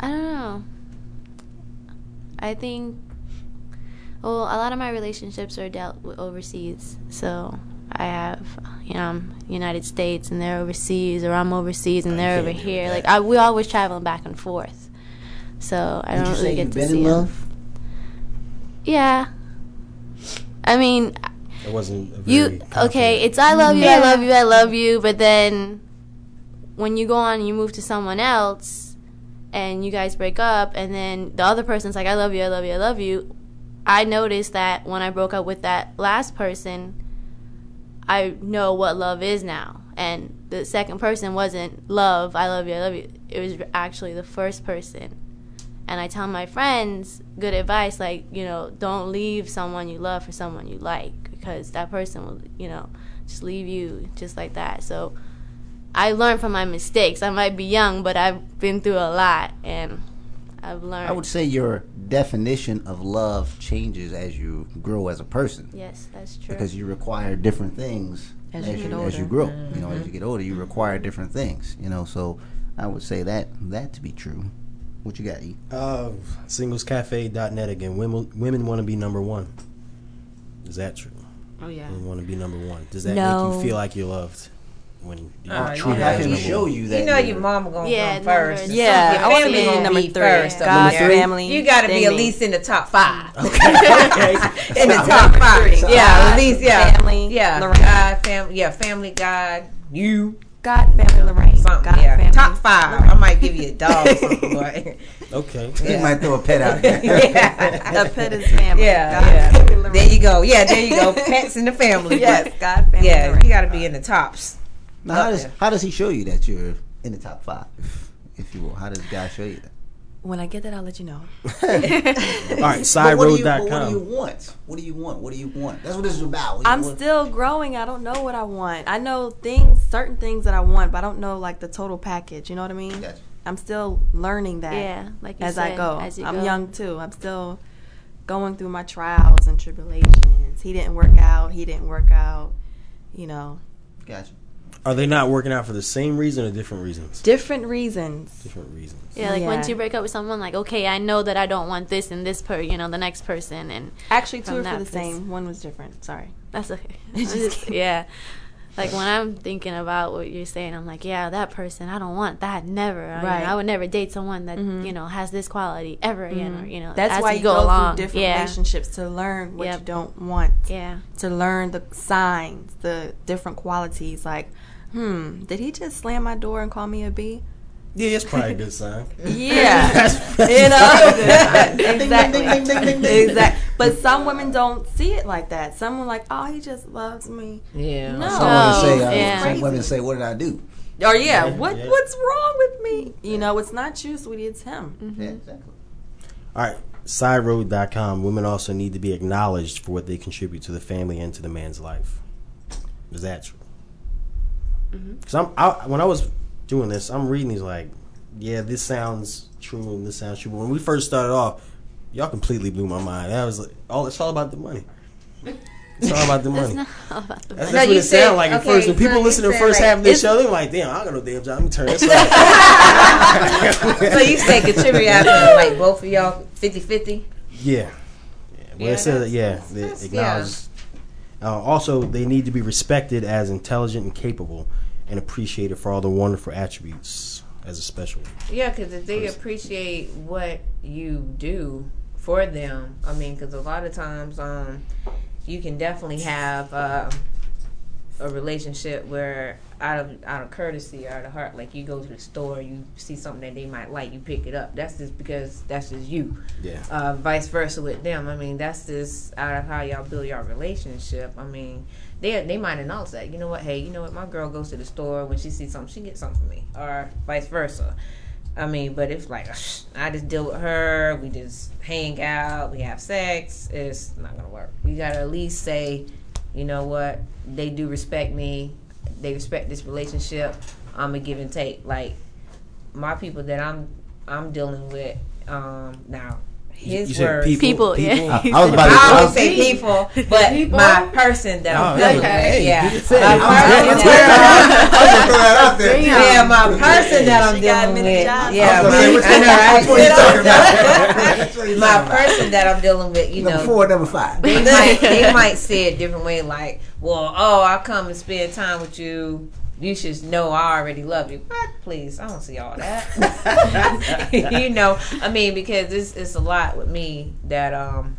I don't know. I think, well, a lot of my relationships are dealt with overseas. So I have, you know, I'm United States and they're overseas, or I'm overseas and they're over here. Like I, we always traveling back and forth. So I Would don't you really say get you've to been see in 'em. love? Yeah. I mean, It wasn't a you okay? It's I love you, I love you, I love you. But then when you go on and you move to someone else, and you guys break up, and then the other person's like, I love you, I love you, I love you. I noticed that when I broke up with that last person, I know what love is now. And the second person wasn't love, I love you, I love you. It was actually the first person. And I tell my friends good advice like, you know, don't leave someone you love for someone you like because that person will, you know, just leave you just like that. So I learned from my mistakes. I might be young, but I've been through a lot and I've learned. I would say your definition of love changes as you grow as a person. yes, that's true. because you require different things As as, you you, get as you older. grow. You know, as you get older, you require different things. You know, so I would say that that to be true. What you got? E? Uh, singlescafe.net again. Women women want to be number one. Is that true? Oh yeah. Women want to be number one. Does that No. make you feel like you're loved when you Uh, truly you How know, as can number we show you that? You know you're- your mama gonna Yeah, come first. Yeah, Your I want to family be number three. first up God's there. family. You got to be at least in the top five. okay. in the top five. three. Yeah, God, at least yeah. family, yeah, Lorraine. God, family, yeah, family, God, you, God, family, Lorraine. something. God, yeah, family. top five. I might give you a dog, or something, but Okay. You might throw a pet out there. yeah, A pet is family. yeah, God, yeah. family, There you go. Yeah, there you go. Pets in the family. Yes, God, family, yeah, Lorraine. you got to be in the tops. Now, how uh, does there. how does he show you that you're in the top five, if you will? How does God show you that? When I get that, I'll let you know. All right. But what, do you, but what do you want? What do you want? What do you want? That's what this is about. What do you I'm want? still growing. I don't know what I want. I know things, certain things that I want, but I don't know like the total package. You know what I mean? Gotcha. I'm still learning that. Yeah, like you as said, I go. as you I'm go. young too. I'm still going through my trials and tribulations. He didn't work out. He didn't work out. You know, Gotcha. Are they not working out for the same reason or different reasons? different reasons. Different reasons. Yeah, like Yeah. once you break up with someone, like okay, I know that I don't want this and this per, you know, the next person, and Actually, two From are for the pers- same. One was different. Sorry. that's okay. Just I'm just- yeah, like when I'm thinking about what you're saying, I'm like, yeah, that person, I don't want that. Never. I, mean, Right. I would never date someone that Mhm. you know has this quality ever again, or you know, That's as why you you go, go, along. through different yeah, relationships to learn what Yep. you don't want. yeah, To learn the signs, the different qualities. Like, hmm, did he just slam my door and call me a B? Yeah, it's probably a good sign. Yeah, you know, exactly, exactly. But some women don't see it like that. Some are like, oh, he just loves me. Yeah. No. Some women say, uh, yeah. some women say, "What did I do?" Or yeah, Yeah, what yeah. what's wrong with me? You know, it's not you, sweetie. It's him. Yeah, exactly. All right. Sideroad.com. Women also need to be acknowledged for what they contribute to the family and to the man's life. Is that true? Because I'm I, when I was doing this, I'm reading these like, yeah, this sounds true and this sounds true. But when we first started off, y'all completely blew my mind. I was like, oh, it's all about the money. It's all about the it's money. not all about the That's, money. that's No, what it said- sounded like at okay, first. When people you listen to the first like, half of this it's- show, they're like, "Damn, I got no damn job. Let me turn this off." So you say contribute out to like both of y'all 50-50? Yeah. yeah. Well, Yeah, it says that, yeah, that's- they that's- acknowledge. Uh, also, they need to be respected as intelligent and capable, and appreciate it for all the wonderful attributes as a special. Yeah, because if they appreciate what you do for them, I mean, because a lot of times, um, you can definitely have uh, a relationship where out of out of courtesy or out of heart, like you go to the store, you see something that they might like, you pick it up. That's just because that's just you. Yeah. Uh, vice versa with them. I mean, that's just out of how y'all build your relationship. I mean, they they might announce that. You know what? Hey, you know what? My girl goes to the store when she sees something, she gets something for me, or vice versa. I mean, but if like I just deal with her, we just hang out, we have sex, it's not gonna work. You gotta at least say, you know what? They do respect me. They respect this relationship. I'm a give and take. Like my people that I'm I'm dealing with um, now. his You said words. people. People, yeah. I, I was about to. I I always say people, but People? my person that I'm Oh, dealing okay. with, yeah, my person that- was gonna throw that out there. yeah, my person that I'm dealing with, yeah, I was gonna say, my, which I know, right? which one you talking about? Which one you my person that I'm dealing with, you Number know, four, number five. they might they might say it different way, like, well, oh, I come and spend time with you. You should know I already love you. What? Please, I don't see all that. you know, I mean, because it's it's a lot with me that um,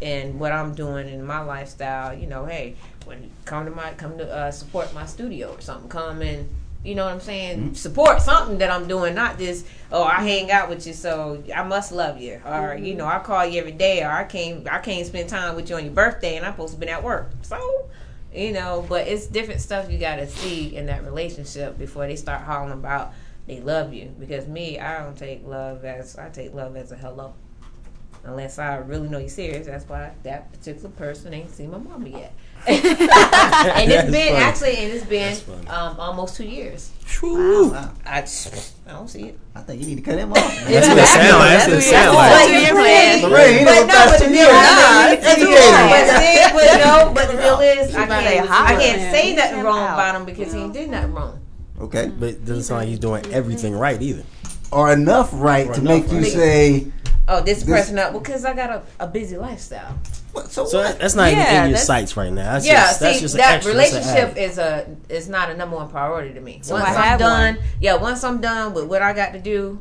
and what I'm doing in my lifestyle. You know, hey, when come to my come to uh, support my studio or something, come and you know what I'm saying, support something that I'm doing, not just oh I hang out with you, so I must love you, or you mm-hmm. know I call you every day, or I can't I can't spend time with you on your birthday, and I'm supposed to be at work, so you know, but it's different stuff you got to see in that relationship before they start hollering about they love you. Because me, I don't take love as I take love as a hello. Unless I really know you're serious, that's why that particular person ain't seen my mama yet. and it's That's been funny. actually, and it's been um, almost two years. Whew. Wow. I, I don't see it. I think you need to cut him off. That's what it sound like. That's what it sound But like. Two-year plan. plan. Lorraine, he But done no, but the two deal, years. no, but the two years. but the deal, but no, but the deal is, I can't, I can't say nothing wrong about him because he you ain't know? did nothing wrong. Okay. But it doesn't sound like he's doing everything right either. Or enough right Or to enough make you say, Oh, this, This- person up because I got a, a busy lifestyle. what, so, So what? that's not even in your sights right now. That's yeah, just, that's see just that extra, that's an relationship is a is not a number one priority to me. So once I I'm have done, one. yeah, once I'm done with what I got to do,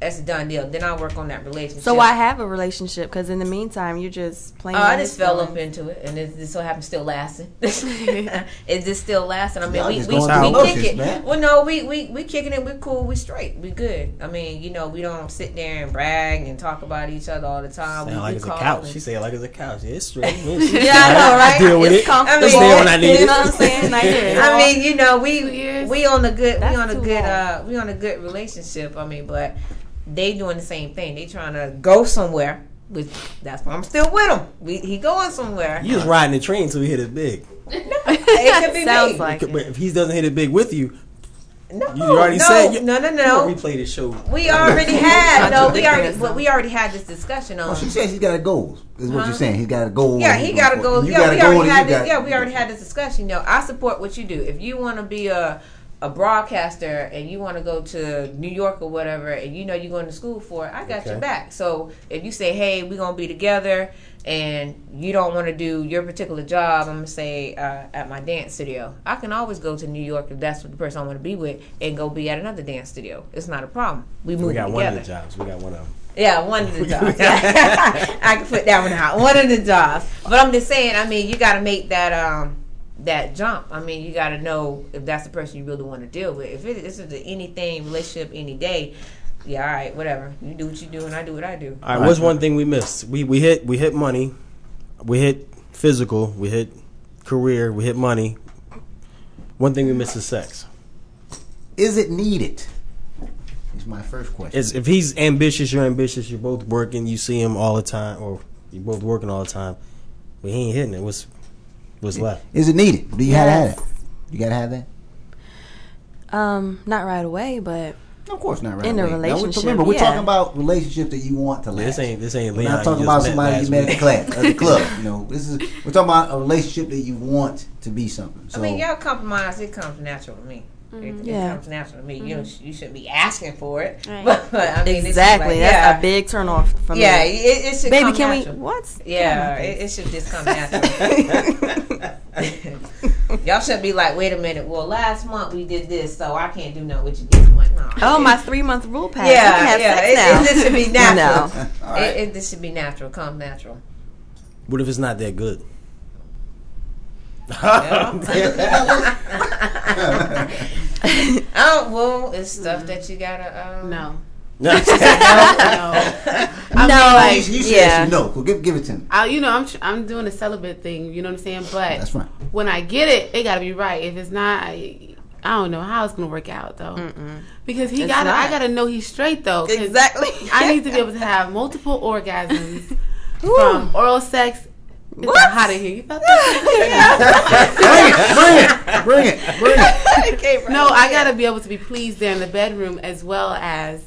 that's a done deal. Then I work on that relationship. So I have a relationship because in the meantime you're just playing. Oh, I just fell up into it, and it just so happens still lasting. it's just still lasting. I mean, Y'all we just we, we the kick it. man. Well, no, we we we kicking it. We're cool. We straight. We good. I mean, you know, we don't sit there and brag and talk about each other all the time. Sound we, like we it's a couch. and- She said like it's a couch. Yeah, it's straight. Yeah, I know, right? Deal with It's it. comfortable. It's there when I need You know what I'm it. saying? Nice I mean, you know, we we on a good That's we on a good uh we on a good relationship. I mean, but they doing the same thing. They trying to go somewhere. Which that's why I'm still with him. We, he going somewhere. You just riding the train until he hit it big. No, it could be Sounds me. like But if he doesn't hit it big with you, no, you already no, said you- no, no, no. gonna replay this show. We already had no. We already yourself. well, we already had this discussion on. Well, she says he's got a goal. Is what Huh? you're saying. He's got a goal. Yeah, he got to going go. for it. You Yeah, we already had this. Yeah, we already had this discussion. You know, I support what you do. If you want to be a a broadcaster and you want to go to New York or whatever, and you know you're going to school for it, I got your back. So if you say, "Hey, we're gonna be together," and you don't want to do your particular job, I'm gonna say uh, at my dance studio. I can always go to New York if that's what the person I want to be with, and go be at another dance studio. It's not a problem. We move We got one of the jobs. We got one of them. Yeah, one of the jobs. I can put that one out. One of the jobs. But I'm just saying. I mean, you got to make that um that jump. I mean, you got to know if that's the person you really want to deal with. If it, this is a anything relationship any day, yeah, all right, whatever. You do what you do, and I do what I do. All right, what's one thing we missed? We we hit we hit money, we hit physical, we hit career, we hit money. One thing we missed is sex. Is it needed? Is my first question. It's, if he's ambitious, you're ambitious. You're both working. You see him all the time, or you're both working all the time. But he ain't hitting it. What's what's left? Is it needed? Do you have to Yes. have that? You gotta have that. Um, not right away, but Of course not. Right In a away. Now, we- relationship, remember, we're yeah. talking about relationships that you want to last. This ain't this ain't We're Leon. not talking about somebody you met at the class, at the club. You know, this is we're talking about a relationship that you want to be something. So I mean, y'all compromise. It comes natural to me. It, it Yeah. comes natural to me. You know, you shouldn't be asking for it. Right. But, but, I mean, exactly. like, That's yeah, a big turn off for Yeah, me. it, it should Baby, come can natural. we what? Yeah, it, it should just come natural. Y'all should be like, wait a minute. Well, last month we did this, so I can't do nothing with you this month. No. Oh, my three month rule pass. Yeah, yeah. It, it, this should be natural. No. All right. it, it, this should be natural. Come natural. What if it's not that good? oh well, it's stuff that you gotta. Um, No. No. No. I No, mean, like, you said yeah. no. Well, give give it to me. I, you know, I'm tr- I'm doing a celibate thing. You know what I'm saying? But That's right. when I get it, it got to be right. If it's not, I, I don't know how it's gonna work out though. Because he got to I got to know he's straight though. Exactly. I need to be able to have multiple orgasms from oral sex. It's What? hot in here. You felt that? Bring it, bring it, bring it. no, I got to be able to be pleased there in the bedroom as well as,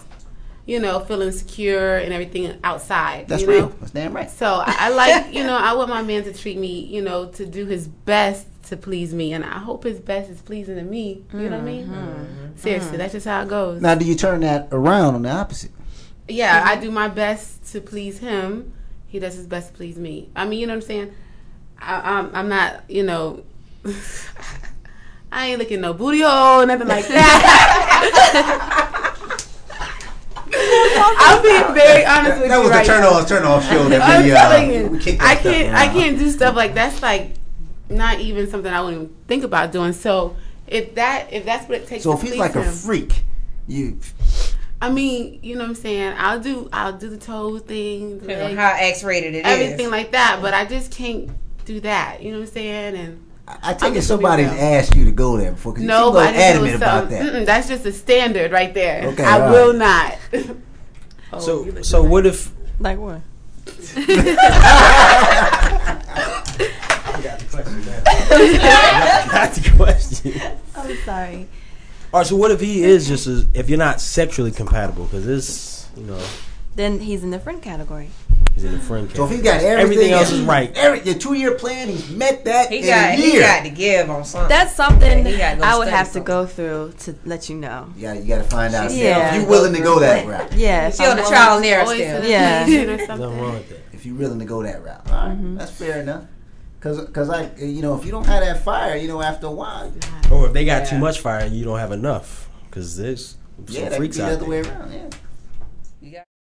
you know, feeling secure and everything outside. That's you real. Know? That's damn right. So I, I like, you know, I want my man to treat me, you know, to do his best to please me, and I hope his best is pleasing to me. You know what I mean? Mm-hmm. Seriously, that's just how it goes. Now, do you turn that around on the opposite? Yeah, I do my best to please him. He does his best to please me. I mean, you know what I'm saying? I, I'm, I'm not, you know, I ain't looking no booty hole, nothing like that. I'm being very honest with that you That was right the turn now. off, turn off show that I'm we, telling uh, you, I can't, I can't do stuff like that's like not even something I wouldn't even think about doing. So if that, if that's what it takes, So if he's please like a freak, you I mean, you know what I'm saying? I'll do I'll do the toe thing, the legs, how X rated it is. everything like that, but I just can't do that. You know what I'm saying? And I I take it just gonna be somebody asked you to go there before because no, you but seem I a just little do adamant about that. Mm-mm, that's just a standard right there. Okay, I all will right. not. Oh, you So look so what if Like what? that's the question? I'm sorry. All right, so what if he is just a, if you're not sexually compatible because this you know Then he's in the friend category. He's in a friend. So if he's got everything, Everything else is right. Every the two year plan, he's met that He in got a he got to give on something. That's something Yeah, he gotta go I would study have to go through to let you know. yeah, you got to find out Yeah. if you're willing to go that route. Yeah. if She on the trial and error still. Yeah. nothing wrong with that. If you're willing to go that route, all right, mm-hmm. that's fair enough. Cause, cause I, you know, if you don't have that fire, you know, after a while, Or if they got too much fire, you don't have enough because there's some yeah, that could freaks be the out other way around. Yeah.